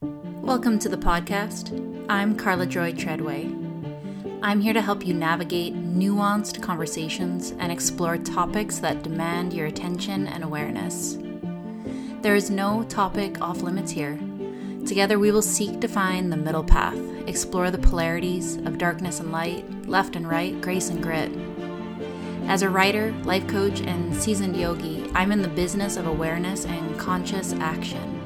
Welcome to the podcast. I'm Karla Joy Treadway. I'm here to help you navigate nuanced conversations and explore topics that demand your attention and awareness. There is no topic off limits here. Together, we will seek to find the middle path, explore the polarities of darkness and light, left and right, grace and grit. As a writer, life coach, and seasoned yogi, I'm in the business of awareness and conscious action.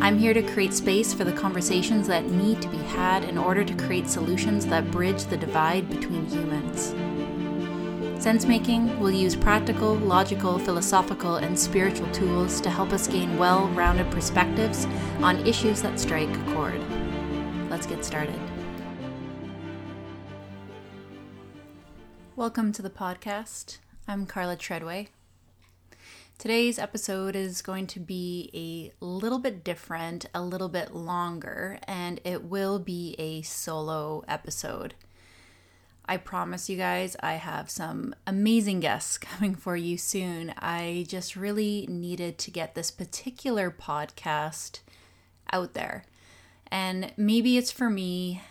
I'm here to create space for the conversations that need to be had in order to create solutions that bridge the divide between humans. Sense making will use practical, logical, philosophical, and spiritual tools to help us gain well rounded perspectives on issues that strike a chord. Let's get started. Welcome to the podcast. I'm Karla Treadway. Today's episode is going to be a little bit different, a little bit longer, and it will be a solo episode. I promise you guys, I have some amazing guests coming for you soon. I just really needed to get this particular podcast out there. And maybe it's for me.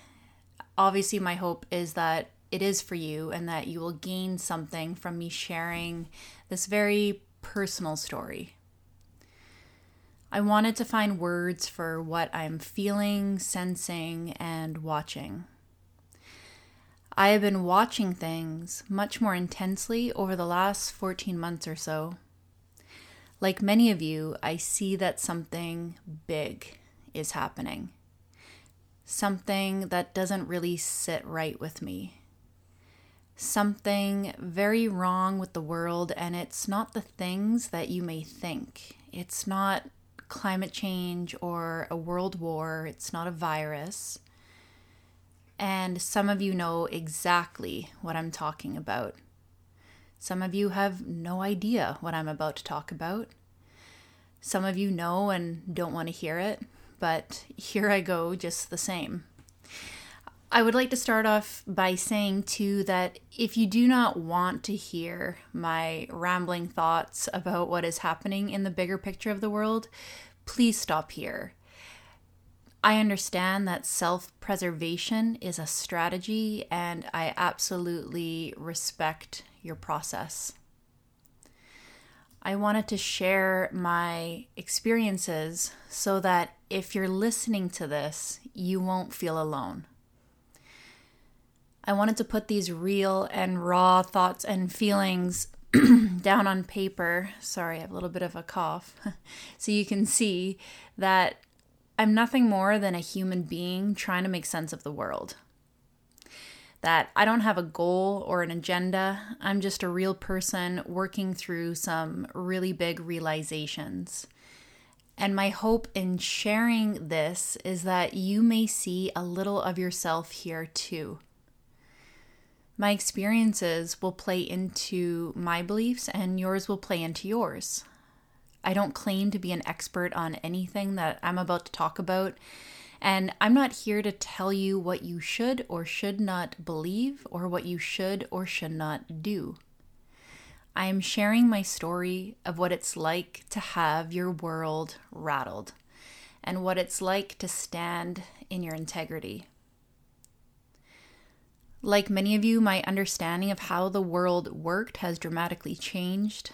Obviously, my hope is that it is for you and that you will gain something from me sharing this very personal story. I wanted to find words for what I'm feeling, sensing, and watching. I have been watching things much more intensely over the last 14 months or so. Like many of you, I see that something big is happening. Something that doesn't really sit right with me something very wrong with the world, and it's not the things that you may think. It's not climate change or a world war, it's not a virus. And some of you know exactly what I'm talking about. Some of you have no idea what I'm about to talk about. Some of you know and don't want to hear it, but here I go just the same. I would like to start off by saying, too, that if you do not want to hear my rambling thoughts about what is happening in the bigger picture of the world, please stop here. I understand that self preservation is a strategy, and I absolutely respect your process. I wanted to share my experiences so that if you're listening to this, you won't feel alone. I wanted to put these real and raw thoughts and feelings down on paper. Sorry, I have a little bit of a cough. so you can see that I'm nothing more than a human being trying to make sense of the world. That I don't have a goal or an agenda. I'm just a real person working through some really big realizations. And my hope in sharing this is that you may see a little of yourself here too my experiences will play into my beliefs and yours will play into yours. I don't claim to be an expert on anything that I'm about to talk about, and I'm not here to tell you what you should or should not believe or what you should or should not do. I am sharing my story of what it's like to have your world rattled and what it's like to stand in your integrity. Like many of you, my understanding of how the world worked has dramatically changed.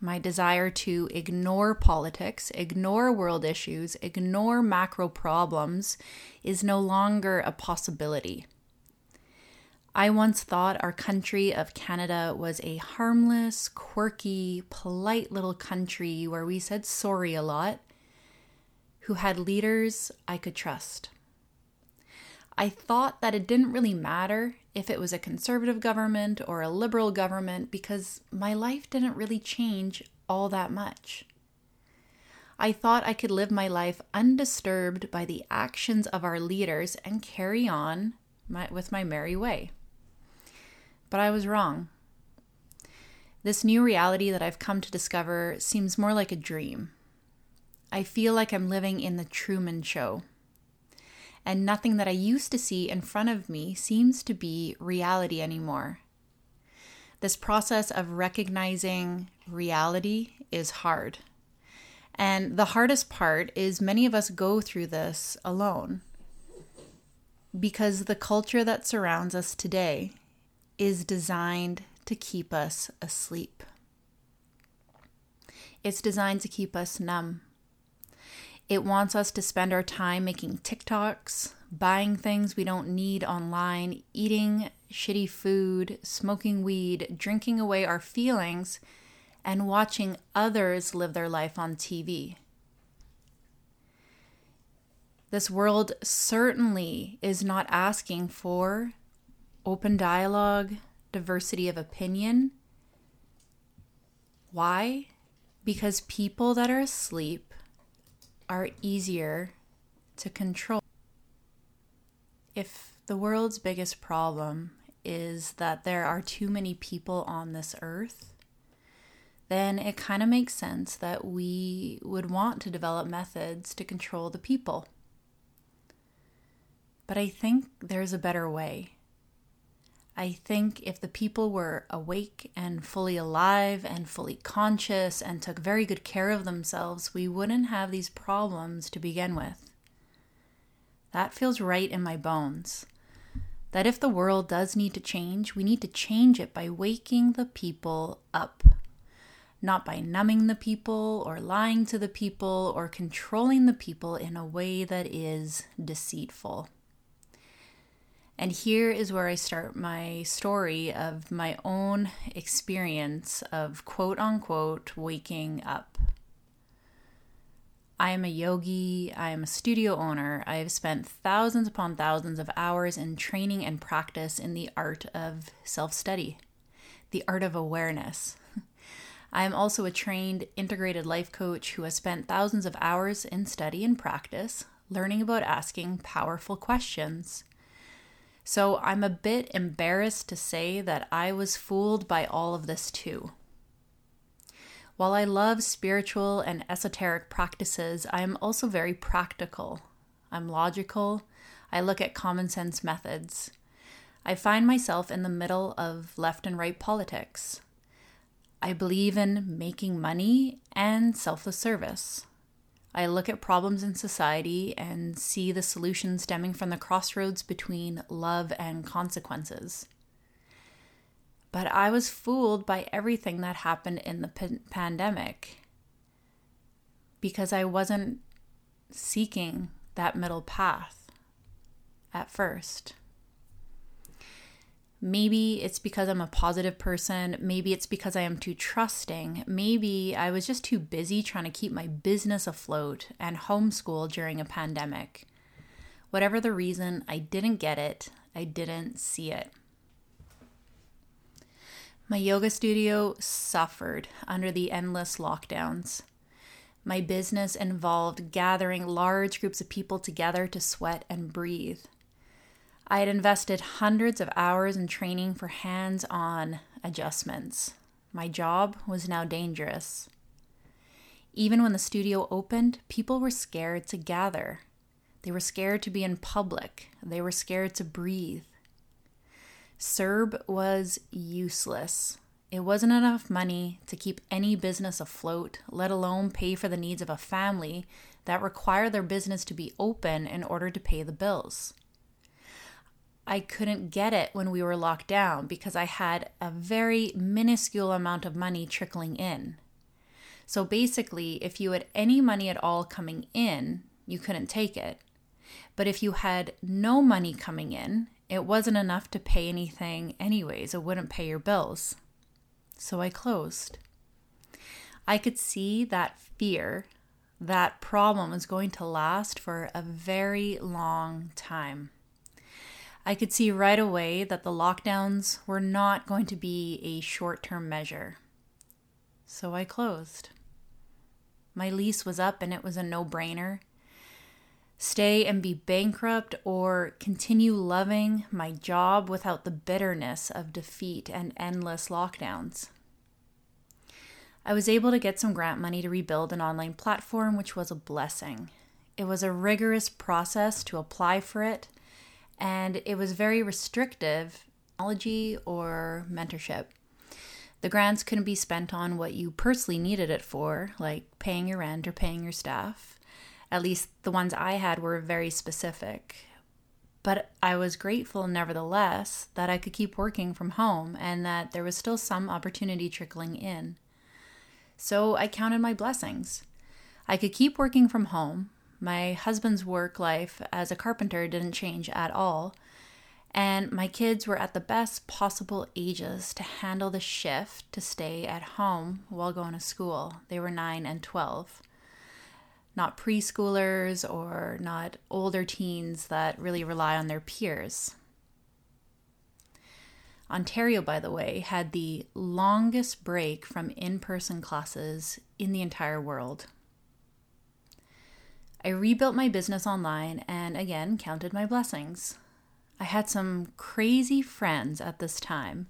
My desire to ignore politics, ignore world issues, ignore macro problems is no longer a possibility. I once thought our country of Canada was a harmless, quirky, polite little country where we said sorry a lot, who had leaders I could trust. I thought that it didn't really matter if it was a conservative government or a liberal government because my life didn't really change all that much. I thought I could live my life undisturbed by the actions of our leaders and carry on my, with my merry way. But I was wrong. This new reality that I've come to discover seems more like a dream. I feel like I'm living in the Truman Show and nothing that I used to see in front of me seems to be reality anymore. This process of recognizing reality is hard. And the hardest part is many of us go through this alone because the culture that surrounds us today is designed to keep us asleep. It's designed to keep us numb. It wants us to spend our time making TikToks, buying things we don't need online, eating shitty food, smoking weed, drinking away our feelings, and watching others live their life on TV. This world certainly is not asking for open dialogue, diversity of opinion. Why? Because people that are asleep are easier to control. If the world's biggest problem is that there are too many people on this earth, then it kind of makes sense that we would want to develop methods to control the people. But I think there's a better way. I think if the people were awake and fully alive and fully conscious and took very good care of themselves, we wouldn't have these problems to begin with. That feels right in my bones. That if the world does need to change, we need to change it by waking the people up. Not by numbing the people or lying to the people or controlling the people in a way that is deceitful. And here is where I start my story of my own experience of quote unquote waking up. I am a yogi, I am a studio owner. I have spent thousands upon thousands of hours in training and practice in the art of self study, the art of awareness. I am also a trained integrated life coach who has spent thousands of hours in study and practice learning about asking powerful questions so I'm a bit embarrassed to say that I was fooled by all of this too. While I love spiritual and esoteric practices, I am also very practical. I'm logical. I look at common sense methods. I find myself in the middle of left and right politics. I believe in making money and selfless service. I look at problems in society and see the solution stemming from the crossroads between love and consequences. But I was fooled by everything that happened in the p- pandemic because I wasn't seeking that middle path at first. Maybe it's because I'm a positive person. Maybe it's because I am too trusting. Maybe I was just too busy trying to keep my business afloat and homeschool during a pandemic. Whatever the reason, I didn't get it. I didn't see it. My yoga studio suffered under the endless lockdowns. My business involved gathering large groups of people together to sweat and breathe. I had invested hundreds of hours in training for hands on adjustments. My job was now dangerous. Even when the studio opened, people were scared to gather. They were scared to be in public. They were scared to breathe. CERB was useless. It wasn't enough money to keep any business afloat, let alone pay for the needs of a family that require their business to be open in order to pay the bills. I couldn't get it when we were locked down because I had a very minuscule amount of money trickling in. So basically, if you had any money at all coming in, you couldn't take it. But if you had no money coming in, it wasn't enough to pay anything, anyways. It wouldn't pay your bills. So I closed. I could see that fear, that problem was going to last for a very long time. I could see right away that the lockdowns were not going to be a short term measure. So I closed. My lease was up and it was a no brainer. Stay and be bankrupt or continue loving my job without the bitterness of defeat and endless lockdowns. I was able to get some grant money to rebuild an online platform, which was a blessing. It was a rigorous process to apply for it, and it was very restrictive technology or mentorship. The grants couldn't be spent on what you personally needed it for, like paying your rent or paying your staff. At least the ones I had were very specific. But I was grateful, nevertheless, that I could keep working from home and that there was still some opportunity trickling in. So I counted my blessings. I could keep working from home. My husband's work life as a carpenter didn't change at all. And my kids were at the best possible ages to handle the shift to stay at home while going to school. They were 9 and 12 not preschoolers or not older teens that really rely on their peers. Ontario, by the way, had the longest break from in person classes in the entire world. I rebuilt my business online and again counted my blessings. I had some crazy friends at this time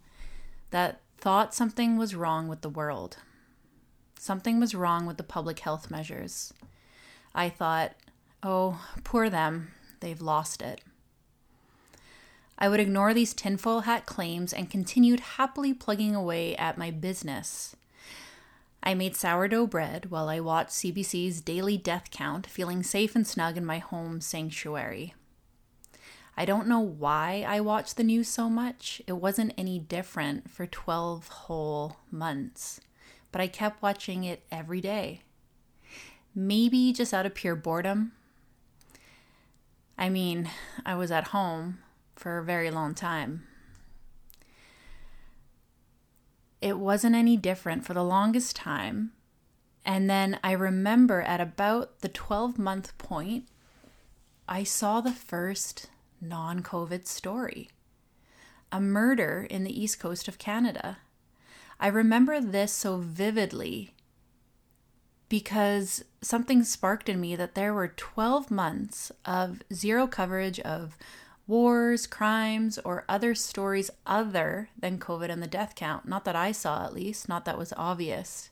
that thought something was wrong with the world. Something was wrong with the public health measures. I thought, oh, poor them, they've lost it. I would ignore these tinfoil hat claims and continued happily plugging away at my business. I made sourdough bread while I watched CBC's daily death count, feeling safe and snug in my home sanctuary. I don't know why I watched the news so much. It wasn't any different for 12 whole months, but I kept watching it every day maybe just out of pure boredom. I mean, I was at home for a very long time. It wasn't any different for the longest time. And then I remember at about the 12 month point, I saw the first non COVID story a murder in the east coast of Canada. I remember this so vividly because something sparked in me that there were 12 months of zero coverage of wars, crimes, or other stories other than COVID and the death count. Not that I saw, at least, not that was obvious.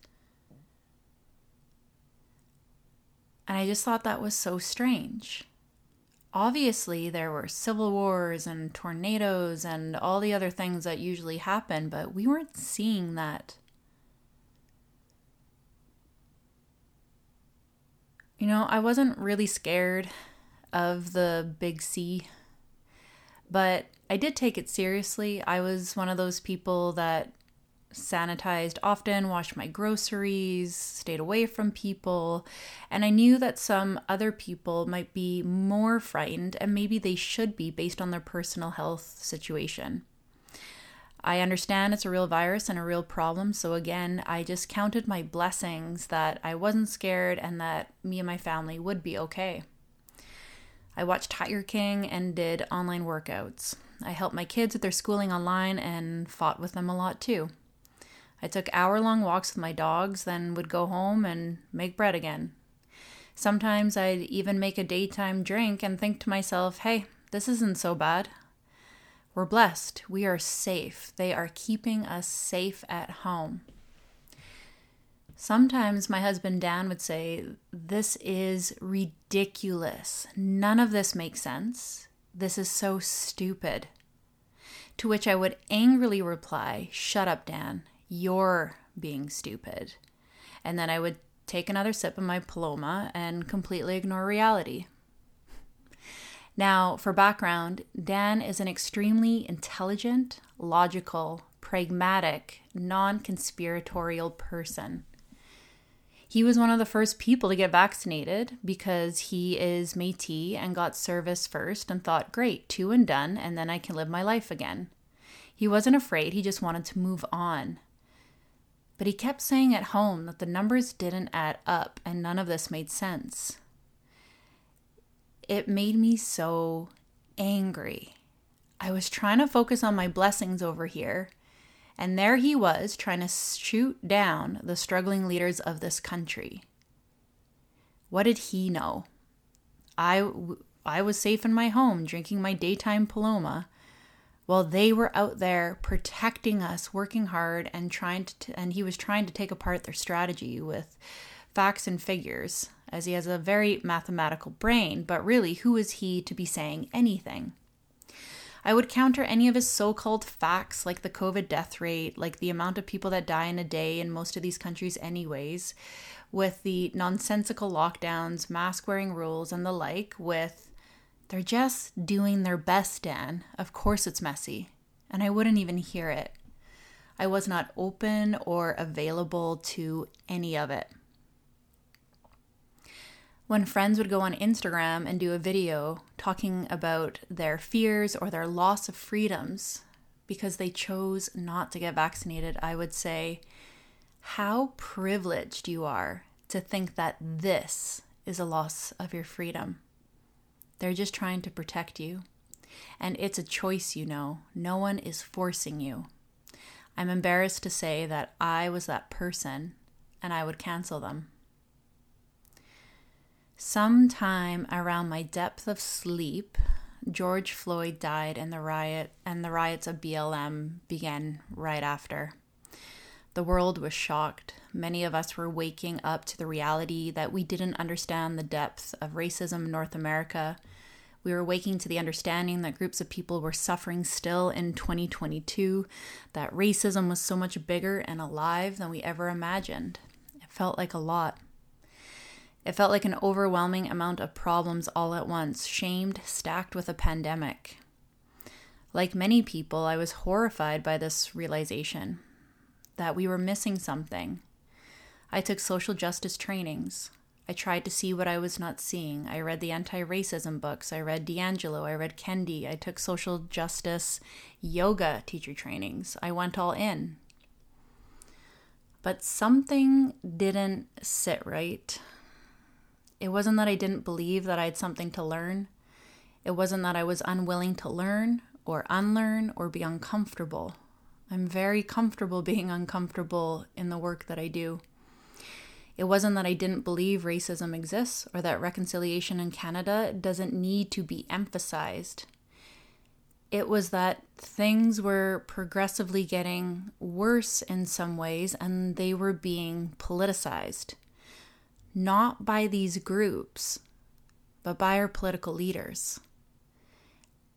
And I just thought that was so strange. Obviously, there were civil wars and tornadoes and all the other things that usually happen, but we weren't seeing that You know, I wasn't really scared of the big C, but I did take it seriously. I was one of those people that sanitized often, washed my groceries, stayed away from people, and I knew that some other people might be more frightened, and maybe they should be based on their personal health situation. I understand it's a real virus and a real problem. So, again, I just counted my blessings that I wasn't scared and that me and my family would be okay. I watched Tiger King and did online workouts. I helped my kids with their schooling online and fought with them a lot too. I took hour long walks with my dogs, then would go home and make bread again. Sometimes I'd even make a daytime drink and think to myself, hey, this isn't so bad. We're blessed. We are safe. They are keeping us safe at home. Sometimes my husband Dan would say, This is ridiculous. None of this makes sense. This is so stupid. To which I would angrily reply, Shut up, Dan. You're being stupid. And then I would take another sip of my Paloma and completely ignore reality. Now, for background, Dan is an extremely intelligent, logical, pragmatic, non conspiratorial person. He was one of the first people to get vaccinated because he is Metis and got service first and thought, great, two and done, and then I can live my life again. He wasn't afraid, he just wanted to move on. But he kept saying at home that the numbers didn't add up and none of this made sense it made me so angry. I was trying to focus on my blessings over here, and there he was trying to shoot down the struggling leaders of this country. What did he know? I, I was safe in my home drinking my daytime Paloma while they were out there protecting us, working hard, and trying to, and he was trying to take apart their strategy with facts and figures as he has a very mathematical brain, but really, who is he to be saying anything? I would counter any of his so called facts, like the COVID death rate, like the amount of people that die in a day in most of these countries, anyways, with the nonsensical lockdowns, mask wearing rules, and the like, with they're just doing their best, Dan. Of course it's messy. And I wouldn't even hear it. I was not open or available to any of it. When friends would go on Instagram and do a video talking about their fears or their loss of freedoms because they chose not to get vaccinated, I would say, How privileged you are to think that this is a loss of your freedom. They're just trying to protect you. And it's a choice, you know. No one is forcing you. I'm embarrassed to say that I was that person and I would cancel them. Sometime around my depth of sleep, George Floyd died and the riot and the riots of BLM began right after. The world was shocked. Many of us were waking up to the reality that we didn't understand the depth of racism in North America. We were waking to the understanding that groups of people were suffering still in 2022, that racism was so much bigger and alive than we ever imagined. It felt like a lot. It felt like an overwhelming amount of problems all at once, shamed, stacked with a pandemic. Like many people, I was horrified by this realization that we were missing something. I took social justice trainings. I tried to see what I was not seeing. I read the anti racism books. I read DiAngelo. I read Kendi. I took social justice yoga teacher trainings. I went all in. But something didn't sit right. It wasn't that I didn't believe that I had something to learn. It wasn't that I was unwilling to learn or unlearn or be uncomfortable. I'm very comfortable being uncomfortable in the work that I do. It wasn't that I didn't believe racism exists or that reconciliation in Canada doesn't need to be emphasized. It was that things were progressively getting worse in some ways and they were being politicized. Not by these groups, but by our political leaders.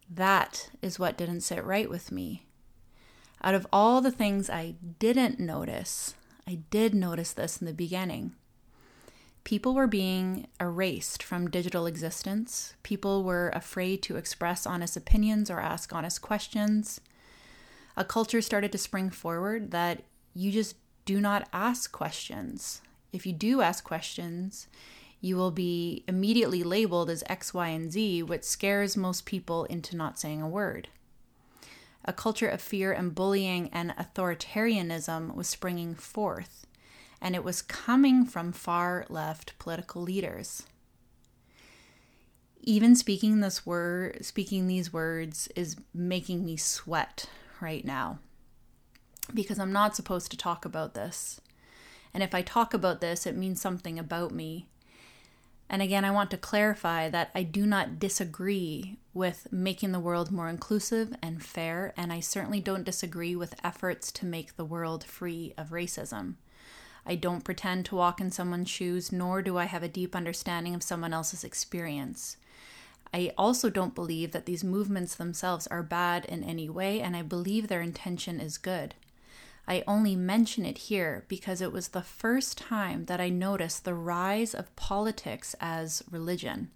That is what didn't sit right with me. Out of all the things I didn't notice, I did notice this in the beginning. People were being erased from digital existence. People were afraid to express honest opinions or ask honest questions. A culture started to spring forward that you just do not ask questions. If you do ask questions, you will be immediately labeled as X, Y, and Z, which scares most people into not saying a word a culture of fear and bullying and authoritarianism was springing forth, and it was coming from far left political leaders. Even speaking this word, speaking these words is making me sweat right now because I'm not supposed to talk about this. And if I talk about this, it means something about me. And again, I want to clarify that I do not disagree with making the world more inclusive and fair, and I certainly don't disagree with efforts to make the world free of racism. I don't pretend to walk in someone's shoes, nor do I have a deep understanding of someone else's experience. I also don't believe that these movements themselves are bad in any way, and I believe their intention is good. I only mention it here because it was the first time that I noticed the rise of politics as religion.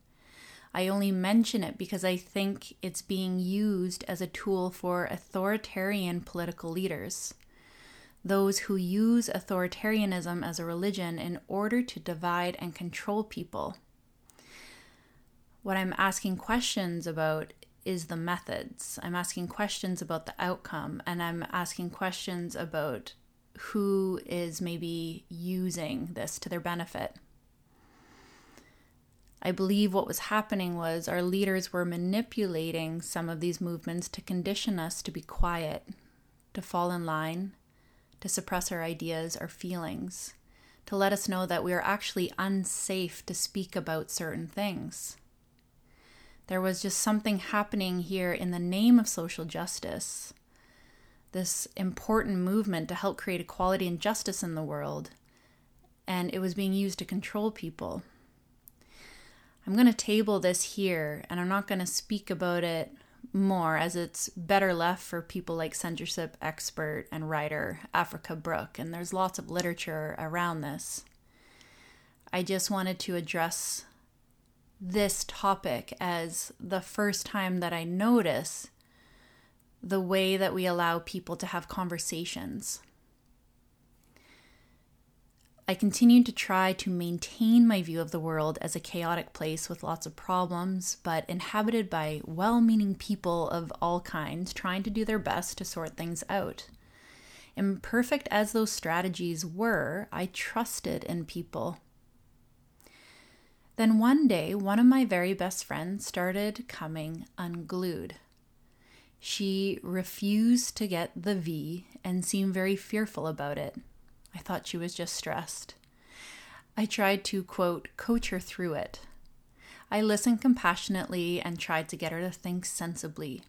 I only mention it because I think it's being used as a tool for authoritarian political leaders. Those who use authoritarianism as a religion in order to divide and control people. What I'm asking questions about is the methods. I'm asking questions about the outcome and I'm asking questions about who is maybe using this to their benefit. I believe what was happening was our leaders were manipulating some of these movements to condition us to be quiet, to fall in line, to suppress our ideas, our feelings, to let us know that we are actually unsafe to speak about certain things. There was just something happening here in the name of social justice, this important movement to help create equality and justice in the world, and it was being used to control people. I'm going to table this here, and I'm not going to speak about it more as it's better left for people like censorship expert and writer Africa Brooke, and there's lots of literature around this. I just wanted to address this topic as the first time that I notice the way that we allow people to have conversations. I continued to try to maintain my view of the world as a chaotic place with lots of problems, but inhabited by well meaning people of all kinds trying to do their best to sort things out. Imperfect as those strategies were, I trusted in people. Then one day, one of my very best friends started coming unglued. She refused to get the V and seemed very fearful about it. I thought she was just stressed. I tried to, quote, coach her through it. I listened compassionately and tried to get her to think sensibly.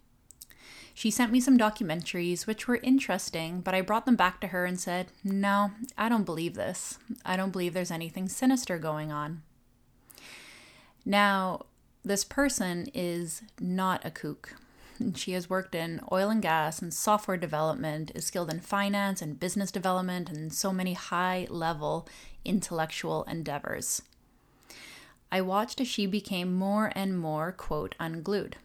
She sent me some documentaries, which were interesting, but I brought them back to her and said, No, I don't believe this. I don't believe there's anything sinister going on. Now, this person is not a kook. She has worked in oil and gas and software development, is skilled in finance and business development, and so many high level intellectual endeavors. I watched as she became more and more, quote, unglued.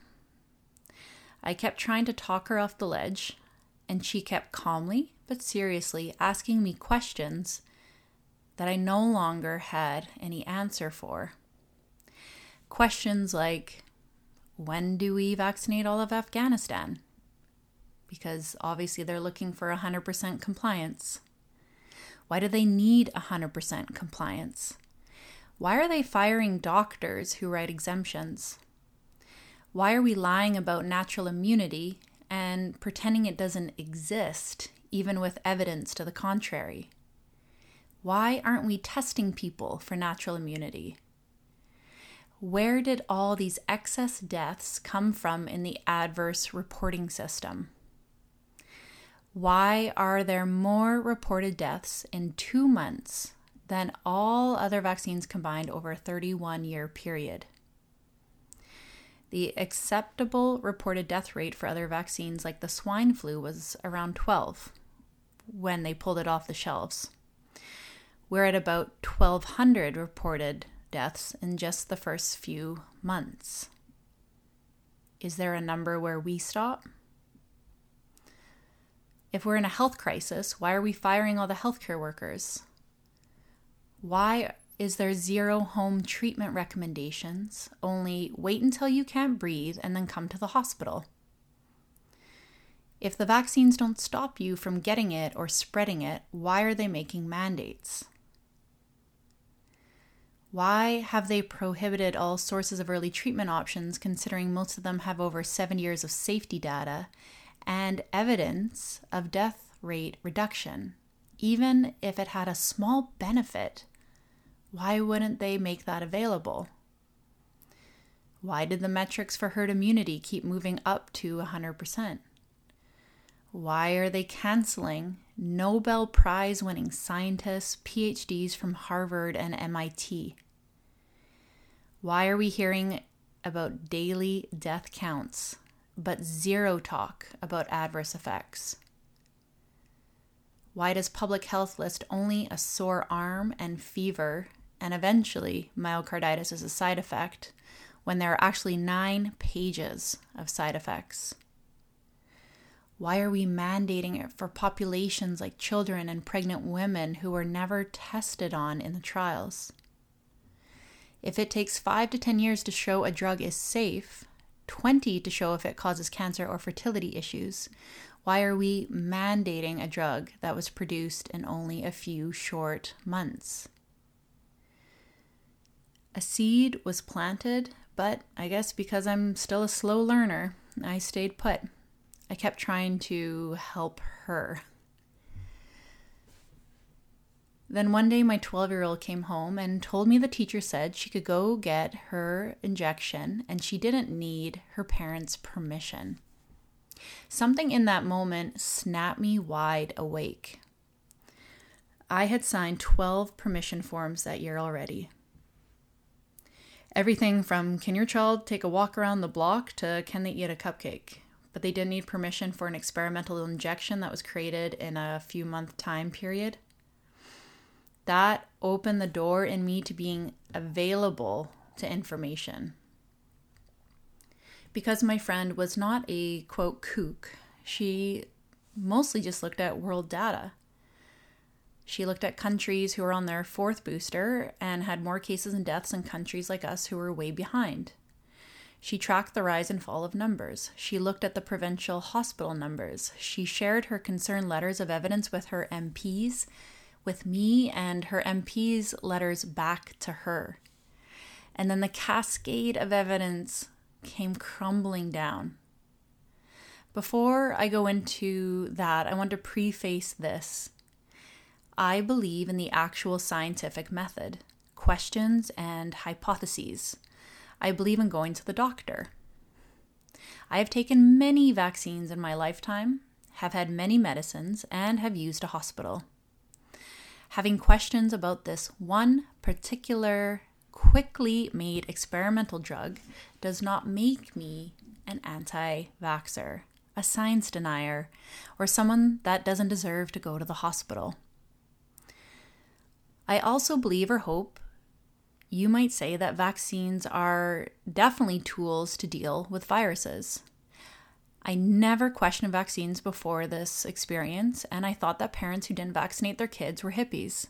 I kept trying to talk her off the ledge, and she kept calmly but seriously asking me questions that I no longer had any answer for. Questions like, when do we vaccinate all of Afghanistan? Because obviously they're looking for 100% compliance. Why do they need 100% compliance? Why are they firing doctors who write exemptions? Why are we lying about natural immunity and pretending it doesn't exist, even with evidence to the contrary? Why aren't we testing people for natural immunity? Where did all these excess deaths come from in the adverse reporting system? Why are there more reported deaths in two months than all other vaccines combined over a 31 year period? The acceptable reported death rate for other vaccines, like the swine flu, was around 12 when they pulled it off the shelves. We're at about 1,200 reported deaths in just the first few months. Is there a number where we stop? If we're in a health crisis, why are we firing all the healthcare workers? Why is there zero home treatment recommendations? Only wait until you can't breathe and then come to the hospital. If the vaccines don't stop you from getting it or spreading it, why are they making mandates? Why have they prohibited all sources of early treatment options, considering most of them have over seven years of safety data and evidence of death rate reduction? Even if it had a small benefit, why wouldn't they make that available? Why did the metrics for herd immunity keep moving up to 100%? Why are they canceling Nobel Prize winning scientists, PhDs from Harvard and MIT? Why are we hearing about daily death counts, but zero talk about adverse effects? Why does public health list only a sore arm and fever, and eventually myocarditis as a side effect, when there are actually nine pages of side effects? Why are we mandating it for populations like children and pregnant women who were never tested on in the trials? If it takes 5 to 10 years to show a drug is safe, 20 to show if it causes cancer or fertility issues, why are we mandating a drug that was produced in only a few short months? A seed was planted, but I guess because I'm still a slow learner, I stayed put. I kept trying to help her. Then one day, my 12 year old came home and told me the teacher said she could go get her injection and she didn't need her parents' permission. Something in that moment snapped me wide awake. I had signed 12 permission forms that year already. Everything from can your child take a walk around the block to can they eat a cupcake? But they did need permission for an experimental injection that was created in a few month time period. That opened the door in me to being available to information. Because my friend was not a quote kook, she mostly just looked at world data. She looked at countries who were on their fourth booster and had more cases and deaths than countries like us who were way behind. She tracked the rise and fall of numbers. She looked at the provincial hospital numbers. She shared her concern letters of evidence with her MPs, with me, and her MPs' letters back to her. And then the cascade of evidence came crumbling down. Before I go into that, I want to preface this I believe in the actual scientific method, questions and hypotheses. I believe in going to the doctor. I have taken many vaccines in my lifetime, have had many medicines, and have used a hospital. Having questions about this one particular quickly made experimental drug does not make me an anti vaxxer, a science denier, or someone that doesn't deserve to go to the hospital. I also believe or hope you might say that vaccines are definitely tools to deal with viruses. I never questioned vaccines before this experience, and I thought that parents who didn't vaccinate their kids were hippies.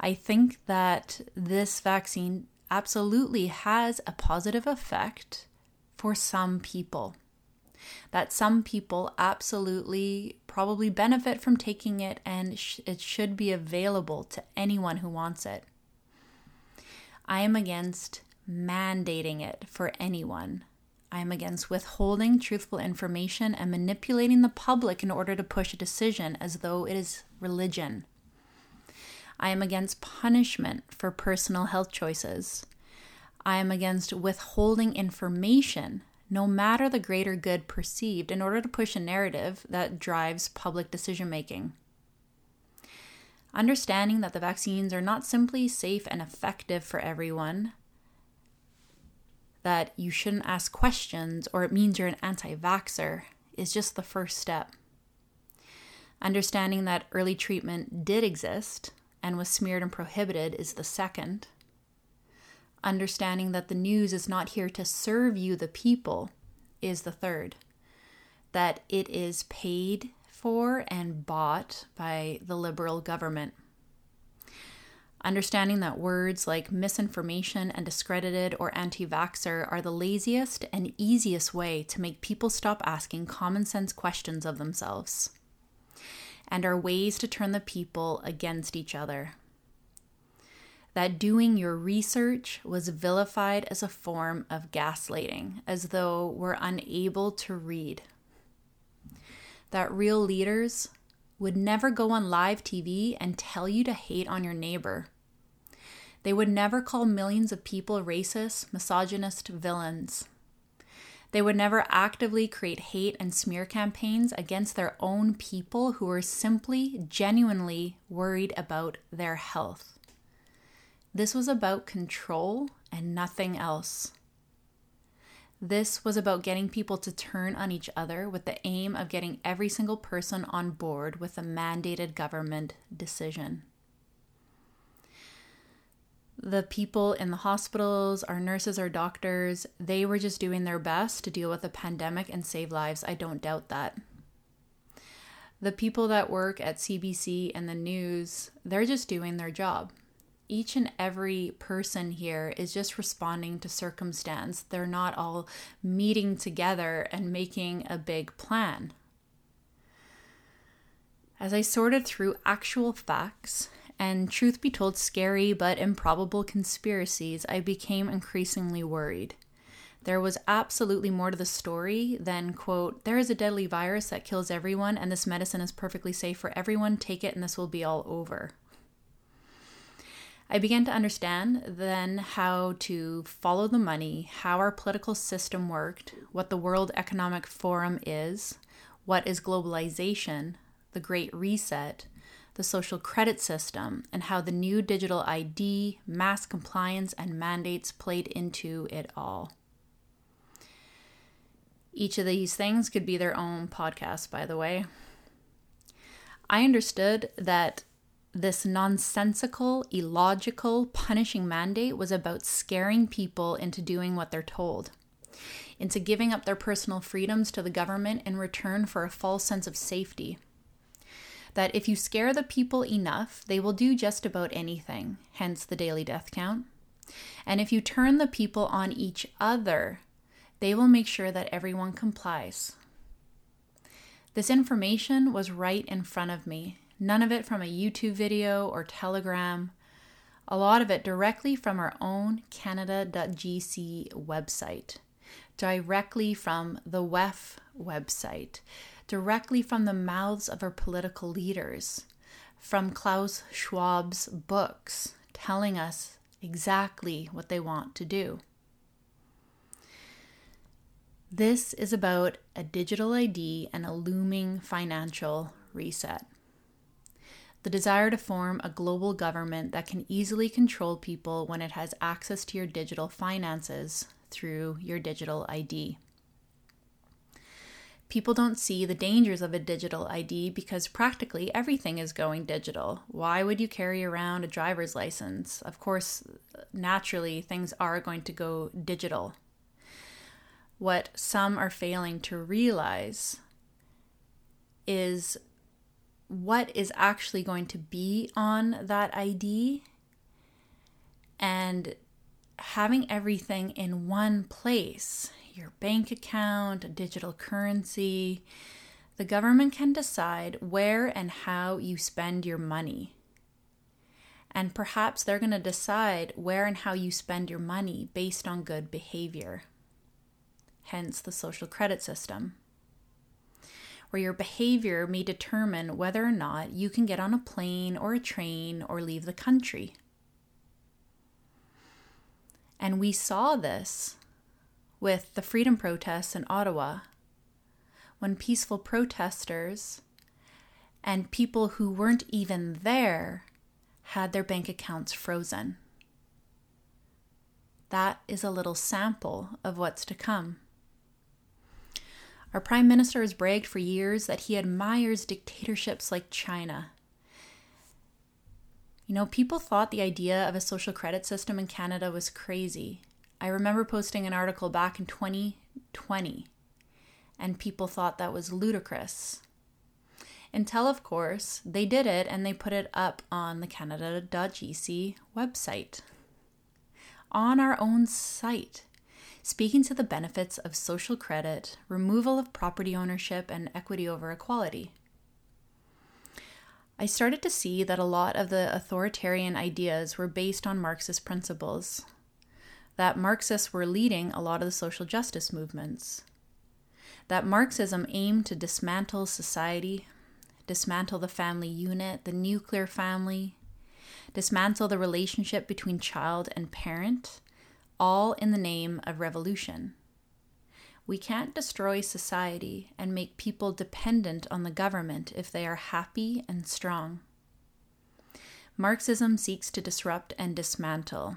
I think that this vaccine absolutely has a positive effect for some people that some people absolutely probably benefit from taking it and it should be available to anyone who wants it. I am against mandating it for anyone. I am against withholding truthful information and manipulating the public in order to push a decision as though it is religion. I am against punishment for personal health choices. I am against withholding information no matter the greater good perceived, in order to push a narrative that drives public decision making. Understanding that the vaccines are not simply safe and effective for everyone, that you shouldn't ask questions or it means you're an anti vaxxer is just the first step. Understanding that early treatment did exist and was smeared and prohibited is the second understanding that the news is not here to serve you, the people, is the third. That it is paid for and bought by the liberal government. Understanding that words like misinformation and discredited or anti vaxxer are the laziest and easiest way to make people stop asking common sense questions of themselves, and are ways to turn the people against each other that doing your research was vilified as a form of gaslighting, as though we're unable to read. That real leaders would never go on live TV and tell you to hate on your neighbor. They would never call millions of people racist, misogynist villains. They would never actively create hate and smear campaigns against their own people who were simply genuinely worried about their health. This was about control and nothing else. This was about getting people to turn on each other with the aim of getting every single person on board with a mandated government decision. The people in the hospitals, our nurses, our doctors, they were just doing their best to deal with the pandemic and save lives. I don't doubt that. The people that work at CBC and the news, they're just doing their job each and every person here is just responding to circumstance. They're not all meeting together and making a big plan. As I sorted through actual facts and, truth be told, scary but improbable conspiracies, I became increasingly worried. There was absolutely more to the story than, quote, there is a deadly virus that kills everyone and this medicine is perfectly safe for everyone. Take it and this will be all over. I began to understand then how to follow the money, how our political system worked, what the World Economic Forum is, what is globalization, the Great Reset, the social credit system, and how the new digital ID, mass compliance, and mandates played into it all. Each of these things could be their own podcast, by the way. I understood that this nonsensical, illogical, punishing mandate was about scaring people into doing what they're told, into giving up their personal freedoms to the government in return for a false sense of safety. That if you scare the people enough, they will do just about anything, hence the daily death count. And if you turn the people on each other, they will make sure that everyone complies. This information was right in front of me, none of it from a YouTube video or Telegram, a lot of it directly from our own Canada.gc website, directly from the WEF website, directly from the mouths of our political leaders, from Klaus Schwab's books, telling us exactly what they want to do. This is about a digital ID and a looming financial reset. The desire to form a global government that can easily control people when it has access to your digital finances through your digital ID. People don't see the dangers of a digital ID because practically everything is going digital. Why would you carry around a driver's license? Of course, naturally, things are going to go digital what some are failing to realize is what is actually going to be on that ID and having everything in one place your bank account, digital currency. The government can decide where and how you spend your money. And perhaps they're going to decide where and how you spend your money based on good behavior hence the social credit system, where your behavior may determine whether or not you can get on a plane or a train or leave the country. And we saw this with the freedom protests in Ottawa, when peaceful protesters and people who weren't even there had their bank accounts frozen. That is a little sample of what's to come. Our Prime Minister has bragged for years that he admires dictatorships like China. You know, people thought the idea of a social credit system in Canada was crazy. I remember posting an article back in 2020, and people thought that was ludicrous. Until, of course, they did it and they put it up on the Canada.gc website. On our own site speaking to the benefits of social credit, removal of property ownership, and equity over equality. I started to see that a lot of the authoritarian ideas were based on Marxist principles, that Marxists were leading a lot of the social justice movements, that Marxism aimed to dismantle society, dismantle the family unit, the nuclear family, dismantle the relationship between child and parent, all in the name of revolution. We can't destroy society and make people dependent on the government if they are happy and strong. Marxism seeks to disrupt and dismantle.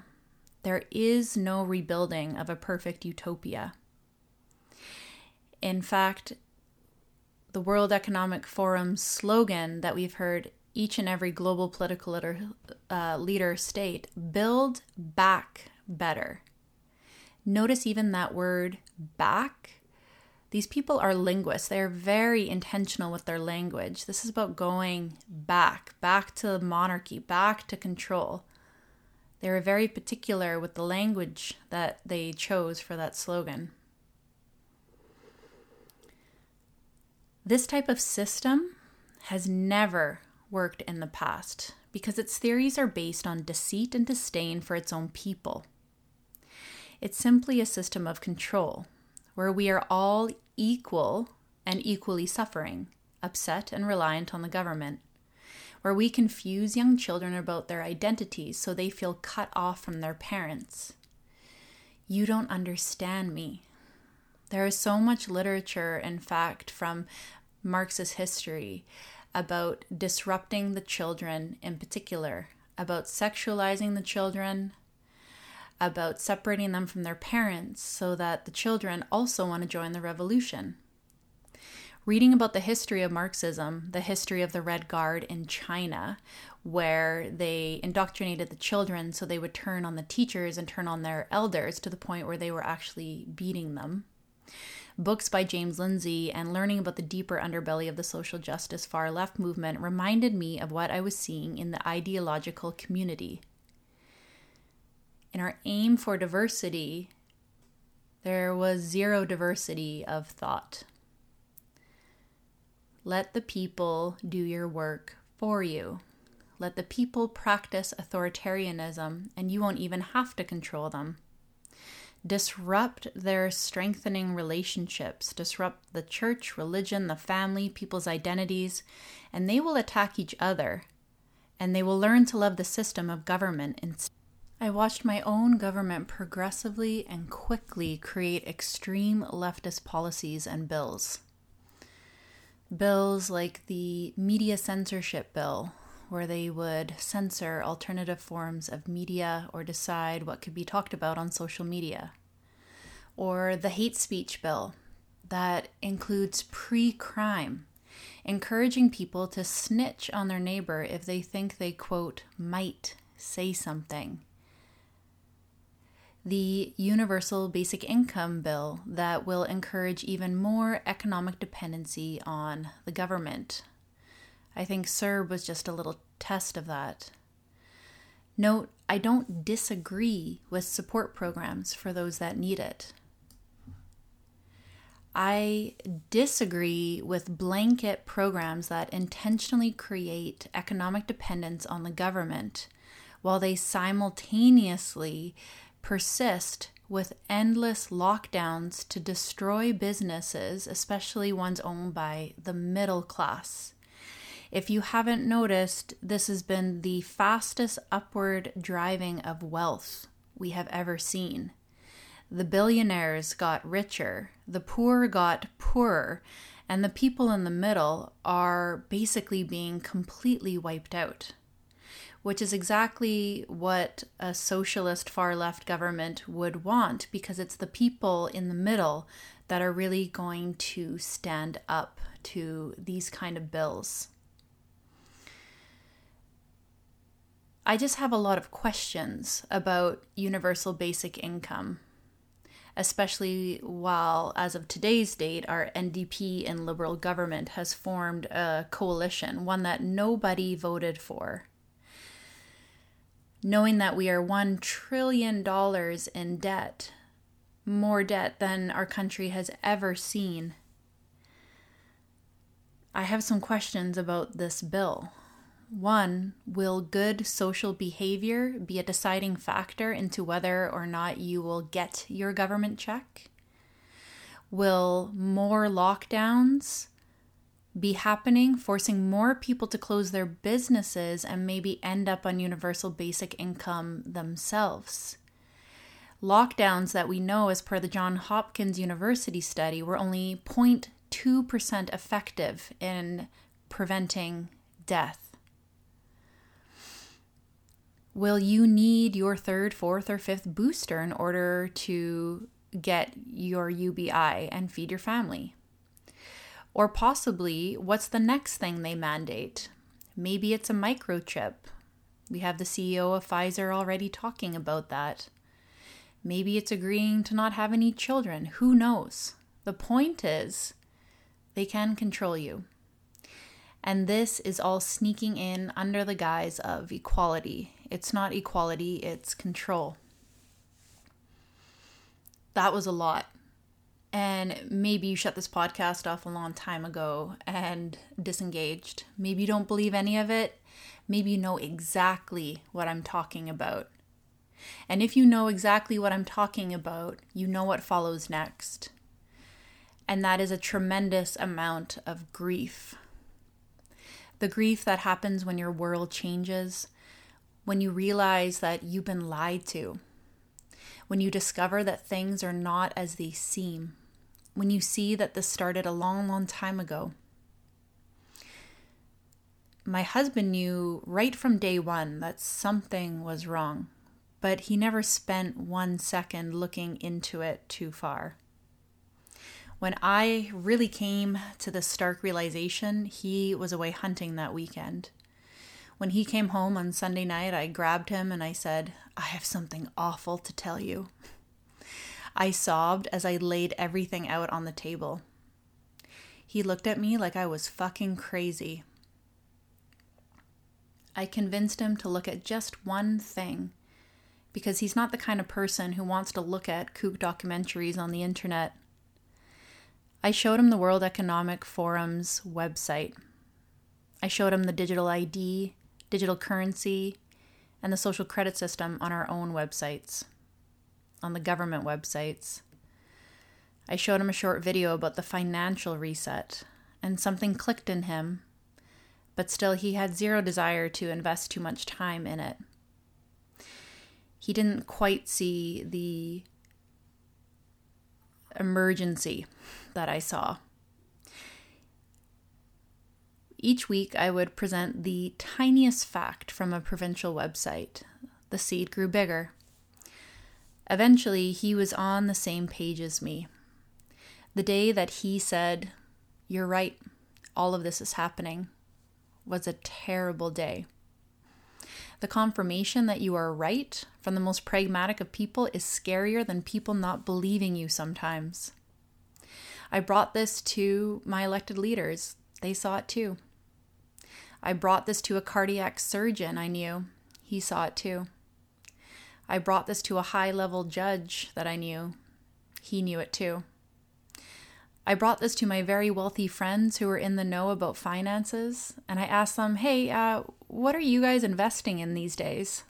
There is no rebuilding of a perfect utopia. In fact, the World Economic Forum's slogan that we've heard each and every global political leader, uh, leader state build back better. Notice even that word back. These people are linguists. They are very intentional with their language. This is about going back, back to monarchy, back to control. They were very particular with the language that they chose for that slogan. This type of system has never worked in the past because its theories are based on deceit and disdain for its own people. It's simply a system of control where we are all equal and equally suffering, upset and reliant on the government, where we confuse young children about their identities so they feel cut off from their parents. You don't understand me. There is so much literature, in fact, from Marxist history about disrupting the children in particular, about sexualizing the children, about separating them from their parents so that the children also want to join the revolution. Reading about the history of Marxism, the history of the Red Guard in China, where they indoctrinated the children so they would turn on the teachers and turn on their elders to the point where they were actually beating them books by James Lindsay and learning about the deeper underbelly of the social justice far left movement reminded me of what I was seeing in the ideological community. In our aim for diversity, there was zero diversity of thought. Let the people do your work for you. Let the people practice authoritarianism, and you won't even have to control them disrupt their strengthening relationships, disrupt the church, religion, the family, people's identities, and they will attack each other. And they will learn to love the system of government instead. I watched my own government progressively and quickly create extreme leftist policies and bills. Bills like the media censorship bill, where they would censor alternative forms of media or decide what could be talked about on social media. Or the hate speech bill that includes pre crime, encouraging people to snitch on their neighbor if they think they, quote, might say something. The Universal Basic Income Bill that will encourage even more economic dependency on the government I think CERB was just a little test of that. Note, I don't disagree with support programs for those that need it. I disagree with blanket programs that intentionally create economic dependence on the government while they simultaneously persist with endless lockdowns to destroy businesses, especially ones owned by the middle class. If you haven't noticed, this has been the fastest upward driving of wealth we have ever seen. The billionaires got richer, the poor got poorer, and the people in the middle are basically being completely wiped out. Which is exactly what a socialist far left government would want because it's the people in the middle that are really going to stand up to these kind of bills. I just have a lot of questions about universal basic income, especially while, as of today's date, our NDP and Liberal government has formed a coalition, one that nobody voted for. Knowing that we are $1 trillion in debt, more debt than our country has ever seen, I have some questions about this bill. One, will good social behavior be a deciding factor into whether or not you will get your government check? Will more lockdowns be happening, forcing more people to close their businesses and maybe end up on universal basic income themselves? Lockdowns that we know, as per the Johns Hopkins University study, were only 0.2% effective in preventing death will you need your third, fourth, or fifth booster in order to get your UBI and feed your family? Or possibly, what's the next thing they mandate? Maybe it's a microchip. We have the CEO of Pfizer already talking about that. Maybe it's agreeing to not have any children. Who knows? The point is, they can control you. And this is all sneaking in under the guise of equality it's not equality, it's control. That was a lot. And maybe you shut this podcast off a long time ago and disengaged. Maybe you don't believe any of it. Maybe you know exactly what I'm talking about. And if you know exactly what I'm talking about, you know what follows next. And that is a tremendous amount of grief. The grief that happens when your world changes, when you realize that you've been lied to, when you discover that things are not as they seem, when you see that this started a long, long time ago. my husband knew right from day one that something was wrong, but he never spent one second looking into it too far. When I really came to the stark realization, he was away hunting that weekend. When he came home on Sunday night, I grabbed him and I said, I have something awful to tell you. I sobbed as I laid everything out on the table. He looked at me like I was fucking crazy. I convinced him to look at just one thing because he's not the kind of person who wants to look at kook documentaries on the internet. I showed him the World Economic Forum's website. I showed him the digital ID, digital currency, and the social credit system on our own websites, on the government websites. I showed him a short video about the financial reset, and something clicked in him, but still he had zero desire to invest too much time in it. He didn't quite see the emergency that I saw. Each week, I would present the tiniest fact from a provincial website. The seed grew bigger. Eventually, he was on the same page as me. The day that he said, You're right, all of this is happening, was a terrible day. The confirmation that you are right from the most pragmatic of people is scarier than people not believing you sometimes. I brought this to my elected leaders. They saw it too. I brought this to a cardiac surgeon I knew. He saw it too. I brought this to a high level judge that I knew. He knew it too. I brought this to my very wealthy friends who were in the know about finances, and I asked them, hey, uh, what are you guys investing in these days?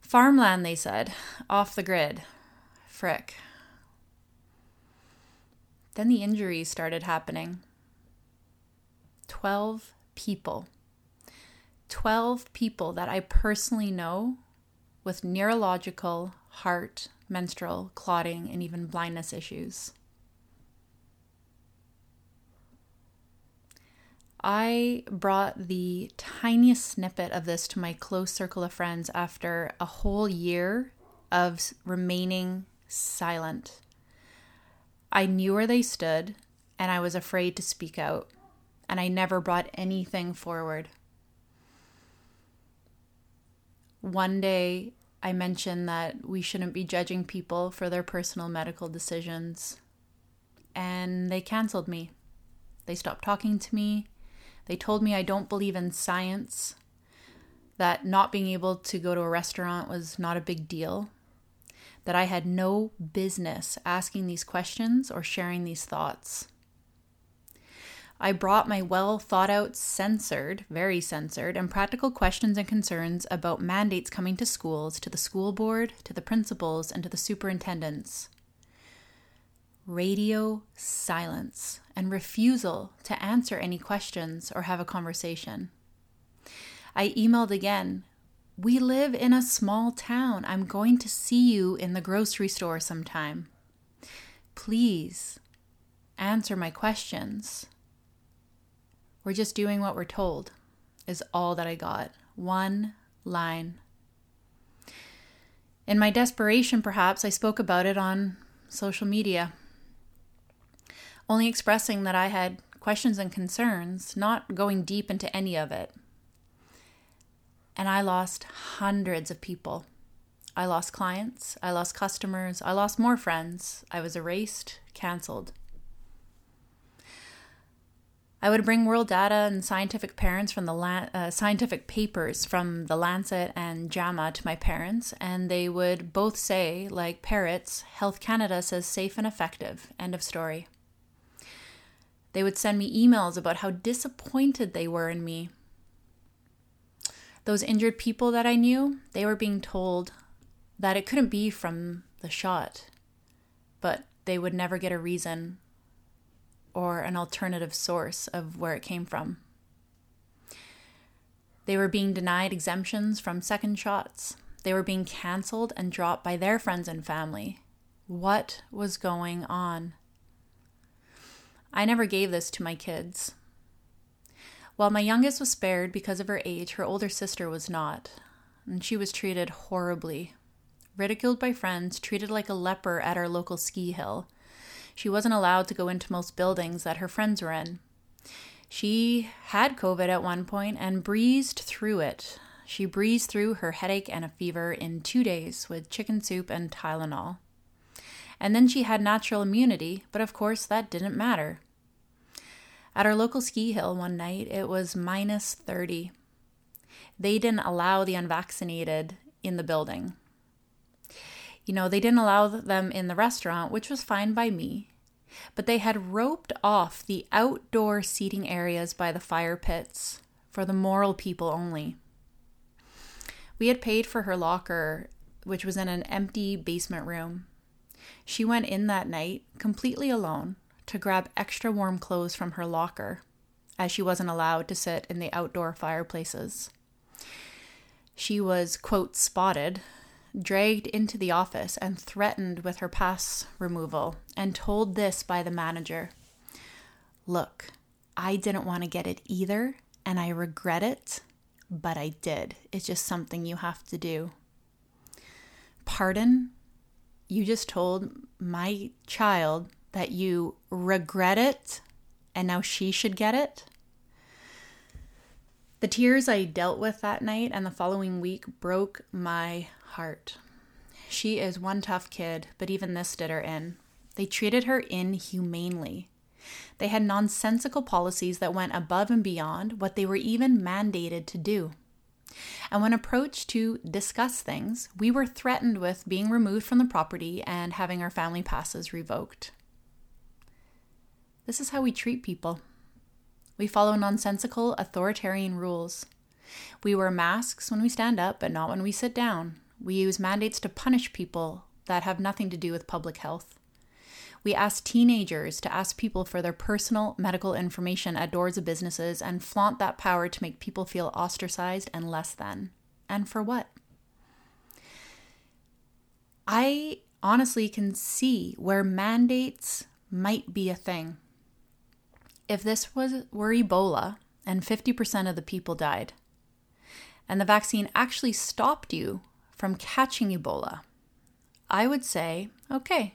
Farmland, they said, off the grid. Frick. Then the injuries started happening. 12 people. 12 people that I personally know with neurological, heart, menstrual, clotting, and even blindness issues. I brought the tiniest snippet of this to my close circle of friends after a whole year of remaining silent. I knew where they stood and I was afraid to speak out and I never brought anything forward. One day, I mentioned that we shouldn't be judging people for their personal medical decisions, and they canceled me. They stopped talking to me. They told me I don't believe in science, that not being able to go to a restaurant was not a big deal, that I had no business asking these questions or sharing these thoughts. I brought my well thought out, censored, very censored, and practical questions and concerns about mandates coming to schools to the school board, to the principals, and to the superintendents. Radio silence and refusal to answer any questions or have a conversation. I emailed again. We live in a small town. I'm going to see you in the grocery store sometime. Please answer my questions. We're just doing what we're told, is all that I got. One line. In my desperation, perhaps, I spoke about it on social media, only expressing that I had questions and concerns, not going deep into any of it. And I lost hundreds of people. I lost clients, I lost customers, I lost more friends. I was erased, canceled. I would bring world data and scientific parents from the La- uh, scientific papers from the Lancet and JAMA to my parents, and they would both say, like parrots, Health Canada says safe and effective. End of story. They would send me emails about how disappointed they were in me. Those injured people that I knew, they were being told that it couldn't be from the shot, but they would never get a reason or an alternative source of where it came from. They were being denied exemptions from second shots. They were being canceled and dropped by their friends and family. What was going on? I never gave this to my kids. While my youngest was spared because of her age, her older sister was not, and she was treated horribly. Ridiculed by friends, treated like a leper at our local ski hill. She wasn't allowed to go into most buildings that her friends were in. She had COVID at one point and breezed through it. She breezed through her headache and a fever in two days with chicken soup and Tylenol. And then she had natural immunity, but of course that didn't matter. At our local ski hill one night, it was minus 30. They didn't allow the unvaccinated in the building. You know, they didn't allow them in the restaurant, which was fine by me, but they had roped off the outdoor seating areas by the fire pits for the moral people only. We had paid for her locker, which was in an empty basement room. She went in that night completely alone to grab extra warm clothes from her locker, as she wasn't allowed to sit in the outdoor fireplaces. She was, quote, spotted dragged into the office and threatened with her pass removal, and told this by the manager Look, I didn't want to get it either, and I regret it, but I did. It's just something you have to do. Pardon? You just told my child that you regret it, and now she should get it? The tears I dealt with that night and the following week broke my heart. She is one tough kid, but even this did her in. They treated her inhumanely. They had nonsensical policies that went above and beyond what they were even mandated to do. And when approached to discuss things, we were threatened with being removed from the property and having our family passes revoked. This is how we treat people. We follow nonsensical authoritarian rules. We wear masks when we stand up, but not when we sit down. We use mandates to punish people that have nothing to do with public health. We ask teenagers to ask people for their personal medical information at doors of businesses and flaunt that power to make people feel ostracized and less than. And for what? I honestly can see where mandates might be a thing. If this was were Ebola and 50% of the people died, and the vaccine actually stopped you from catching Ebola, I would say, okay,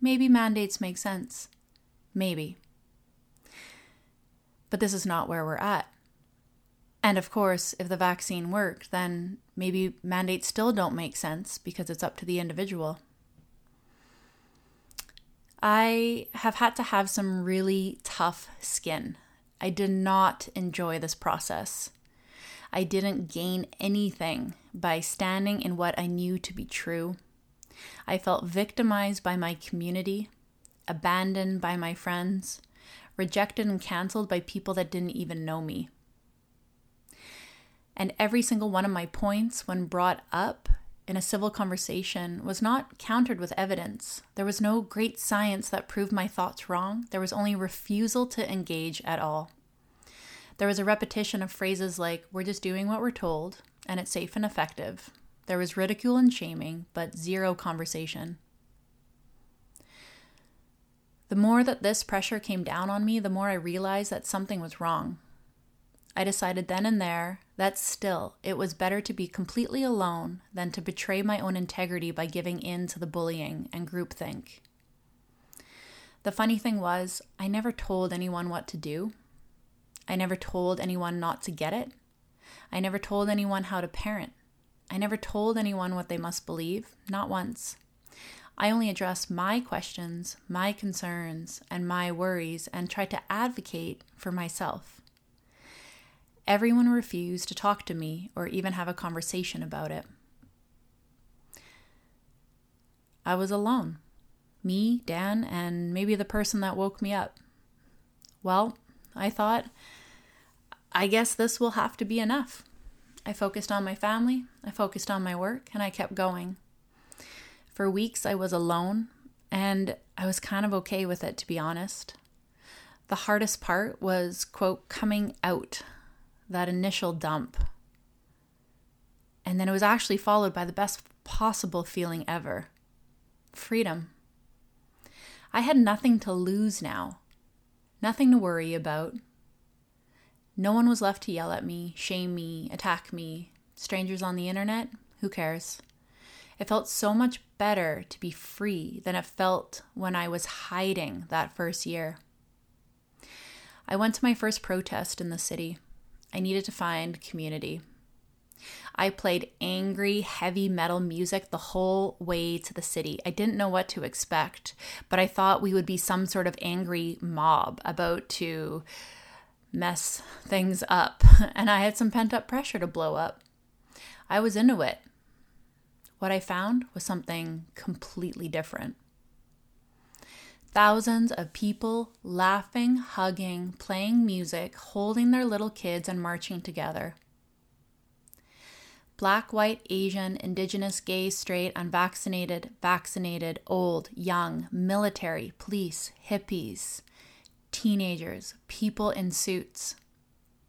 maybe mandates make sense. Maybe. But this is not where we're at. And of course, if the vaccine worked, then maybe mandates still don't make sense because it's up to the individual. I have had to have some really tough skin. I did not enjoy this process. I didn't gain anything by standing in what I knew to be true. I felt victimized by my community, abandoned by my friends, rejected and canceled by people that didn't even know me. And every single one of my points, when brought up, in a civil conversation was not countered with evidence. There was no great science that proved my thoughts wrong. There was only refusal to engage at all. There was a repetition of phrases like, we're just doing what we're told, and it's safe and effective. There was ridicule and shaming, but zero conversation. The more that this pressure came down on me, the more I realized that something was wrong. I decided then and there that still it was better to be completely alone than to betray my own integrity by giving in to the bullying and groupthink. The funny thing was, I never told anyone what to do. I never told anyone not to get it. I never told anyone how to parent. I never told anyone what they must believe, not once. I only addressed my questions, my concerns, and my worries and tried to advocate for myself. Everyone refused to talk to me or even have a conversation about it. I was alone. Me, Dan, and maybe the person that woke me up. Well, I thought, I guess this will have to be enough. I focused on my family, I focused on my work, and I kept going. For weeks, I was alone, and I was kind of okay with it, to be honest. The hardest part was, quote, coming out that initial dump. And then it was actually followed by the best possible feeling ever freedom. I had nothing to lose now, nothing to worry about. No one was left to yell at me, shame me, attack me. Strangers on the internet? Who cares? It felt so much better to be free than it felt when I was hiding that first year. I went to my first protest in the city. I needed to find community. I played angry, heavy metal music the whole way to the city. I didn't know what to expect, but I thought we would be some sort of angry mob about to mess things up, and I had some pent up pressure to blow up. I was into it. What I found was something completely different. Thousands of people laughing, hugging, playing music, holding their little kids, and marching together. Black, white, Asian, indigenous, gay, straight, unvaccinated, vaccinated, old, young, military, police, hippies, teenagers, people in suits,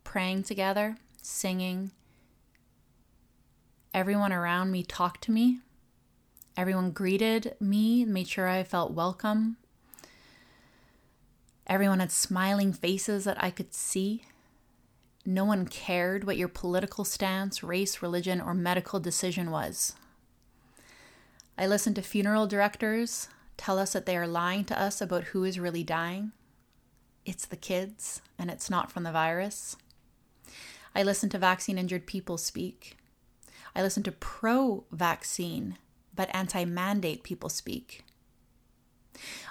praying together, singing. Everyone around me talked to me. Everyone greeted me, made sure I felt welcome. Everyone had smiling faces that I could see. No one cared what your political stance, race, religion, or medical decision was. I listen to funeral directors tell us that they are lying to us about who is really dying. It's the kids, and it's not from the virus. I listen to vaccine injured people speak. I listen to pro vaccine but anti mandate people speak.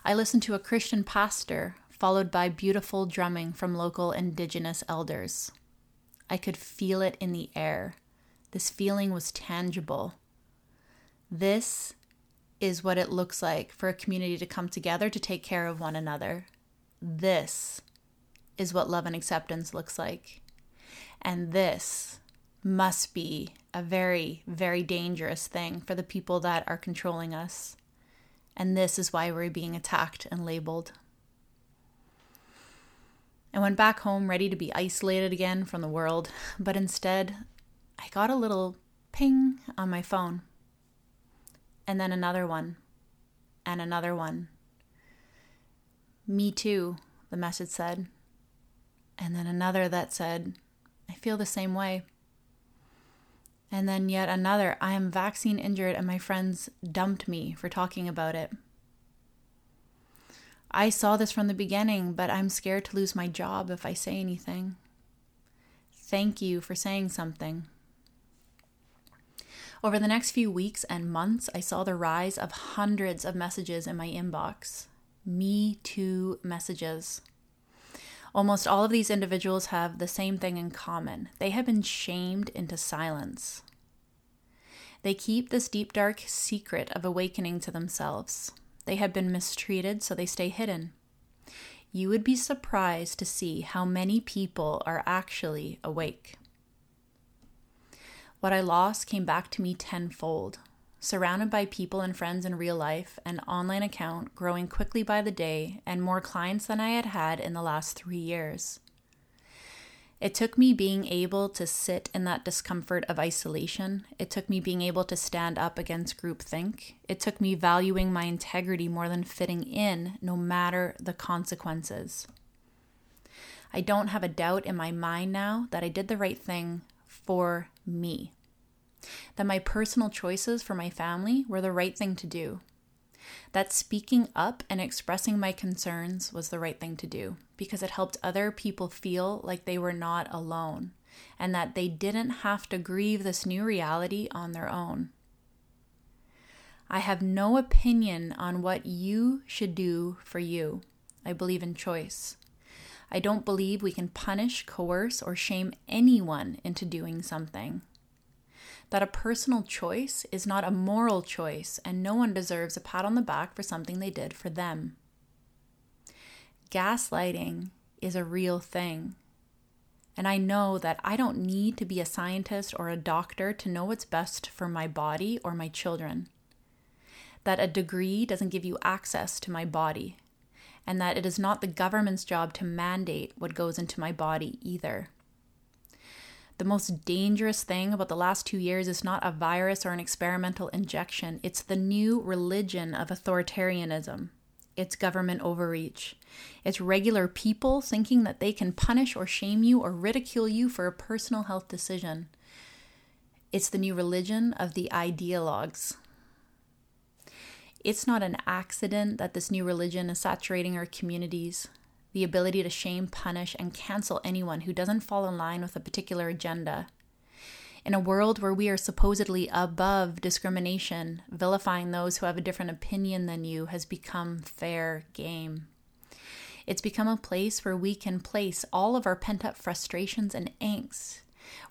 I listen to a Christian pastor, followed by beautiful drumming from local indigenous elders. I could feel it in the air. This feeling was tangible. This is what it looks like for a community to come together to take care of one another. This is what love and acceptance looks like. And this must be a very, very dangerous thing for the people that are controlling us. And this is why we're being attacked and labeled. I went back home ready to be isolated again from the world, but instead, I got a little ping on my phone. And then another one, and another one. Me too, the message said. And then another that said, I feel the same way. And then yet another, I am vaccine injured and my friends dumped me for talking about it. I saw this from the beginning, but I'm scared to lose my job if I say anything. Thank you for saying something. Over the next few weeks and months, I saw the rise of hundreds of messages in my inbox. Me Too messages. Almost all of these individuals have the same thing in common they have been shamed into silence. They keep this deep, dark secret of awakening to themselves. They have been mistreated, so they stay hidden. You would be surprised to see how many people are actually awake. What I lost came back to me tenfold. Surrounded by people and friends in real life, an online account growing quickly by the day, and more clients than I had had in the last three years. It took me being able to sit in that discomfort of isolation. It took me being able to stand up against groupthink. It took me valuing my integrity more than fitting in, no matter the consequences. I don't have a doubt in my mind now that I did the right thing for me, that my personal choices for my family were the right thing to do that speaking up and expressing my concerns was the right thing to do because it helped other people feel like they were not alone and that they didn't have to grieve this new reality on their own. I have no opinion on what you should do for you. I believe in choice. I don't believe we can punish, coerce, or shame anyone into doing something that a personal choice is not a moral choice, and no one deserves a pat on the back for something they did for them. Gaslighting is a real thing. And I know that I don't need to be a scientist or a doctor to know what's best for my body or my children. That a degree doesn't give you access to my body, and that it is not the government's job to mandate what goes into my body either. The most dangerous thing about the last two years is not a virus or an experimental injection, it's the new religion of authoritarianism. It's government overreach. It's regular people thinking that they can punish or shame you or ridicule you for a personal health decision. It's the new religion of the ideologues. It's not an accident that this new religion is saturating our communities. The ability to shame, punish, and cancel anyone who doesn't fall in line with a particular agenda. In a world where we are supposedly above discrimination, vilifying those who have a different opinion than you has become fair game. It's become a place where we can place all of our pent up frustrations and angst,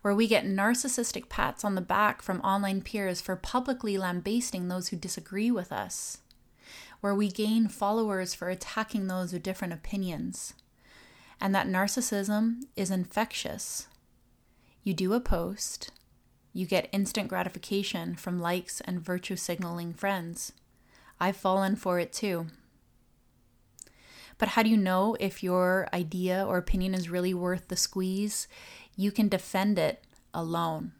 where we get narcissistic pats on the back from online peers for publicly lambasting those who disagree with us, where we gain followers for attacking those with different opinions. And that narcissism is infectious. You do a post, you get instant gratification from likes and virtue signaling friends. I've fallen for it too. But how do you know if your idea or opinion is really worth the squeeze? You can defend it alone.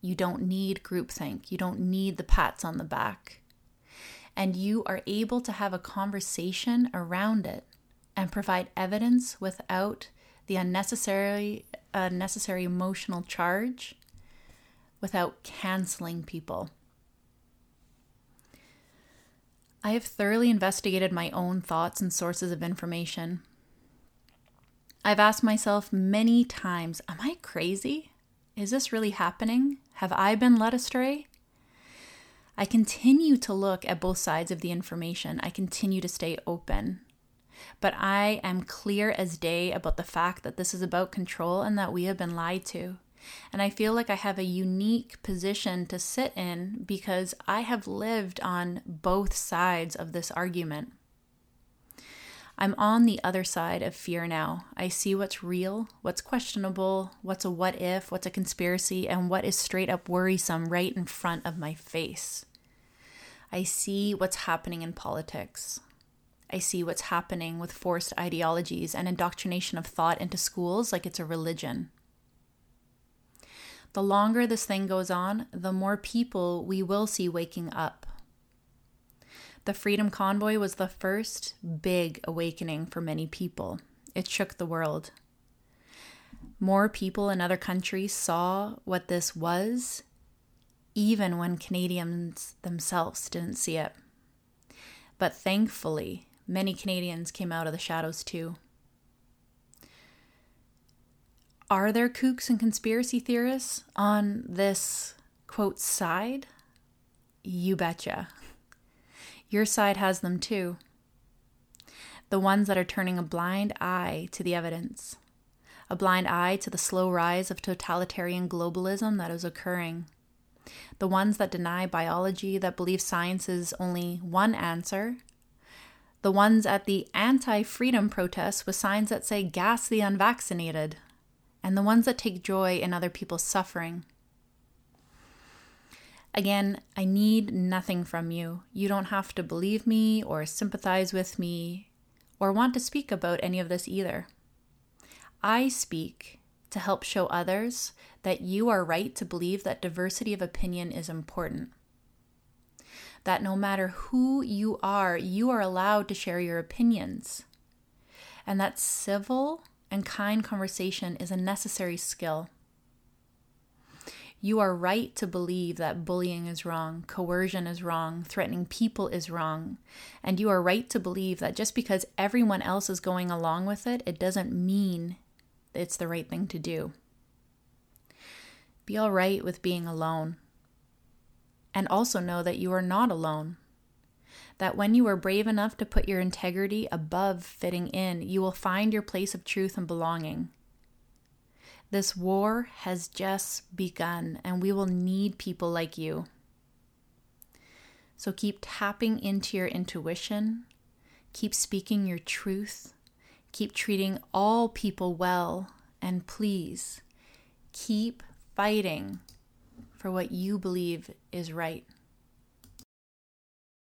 You don't need groupthink. You don't need the pats on the back. And you are able to have a conversation around it and provide evidence without the unnecessary, uh, unnecessary emotional charge without canceling people. I have thoroughly investigated my own thoughts and sources of information. I've asked myself many times Am I crazy? Is this really happening? Have I been led astray? I continue to look at both sides of the information. I continue to stay open. But I am clear as day about the fact that this is about control and that we have been lied to. And I feel like I have a unique position to sit in because I have lived on both sides of this argument. I'm on the other side of fear now. I see what's real, what's questionable, what's a what if, what's a conspiracy, and what is straight up worrisome right in front of my face. I see what's happening in politics. I see what's happening with forced ideologies and indoctrination of thought into schools like it's a religion. The longer this thing goes on, the more people we will see waking up. The Freedom Convoy was the first big awakening for many people. It shook the world. More people in other countries saw what this was, even when Canadians themselves didn't see it. But thankfully, many Canadians came out of the shadows too. Are there kooks and conspiracy theorists on this quote side? You betcha. Your side has them too. The ones that are turning a blind eye to the evidence, a blind eye to the slow rise of totalitarian globalism that is occurring. The ones that deny biology, that believe science is only one answer. The ones at the anti freedom protests with signs that say gas the unvaccinated and the ones that take joy in other people's suffering. Again, I need nothing from you. You don't have to believe me or sympathize with me or want to speak about any of this either. I speak to help show others that you are right to believe that diversity of opinion is important. That no matter who you are, you are allowed to share your opinions. And that civil and kind conversation is a necessary skill. You are right to believe that bullying is wrong, coercion is wrong, threatening people is wrong. And you are right to believe that just because everyone else is going along with it, it doesn't mean it's the right thing to do. Be all right with being alone. And also know that you are not alone that when you are brave enough to put your integrity above fitting in, you will find your place of truth and belonging. This war has just begun, and we will need people like you. So keep tapping into your intuition, keep speaking your truth, keep treating all people well, and please keep fighting for what you believe is right.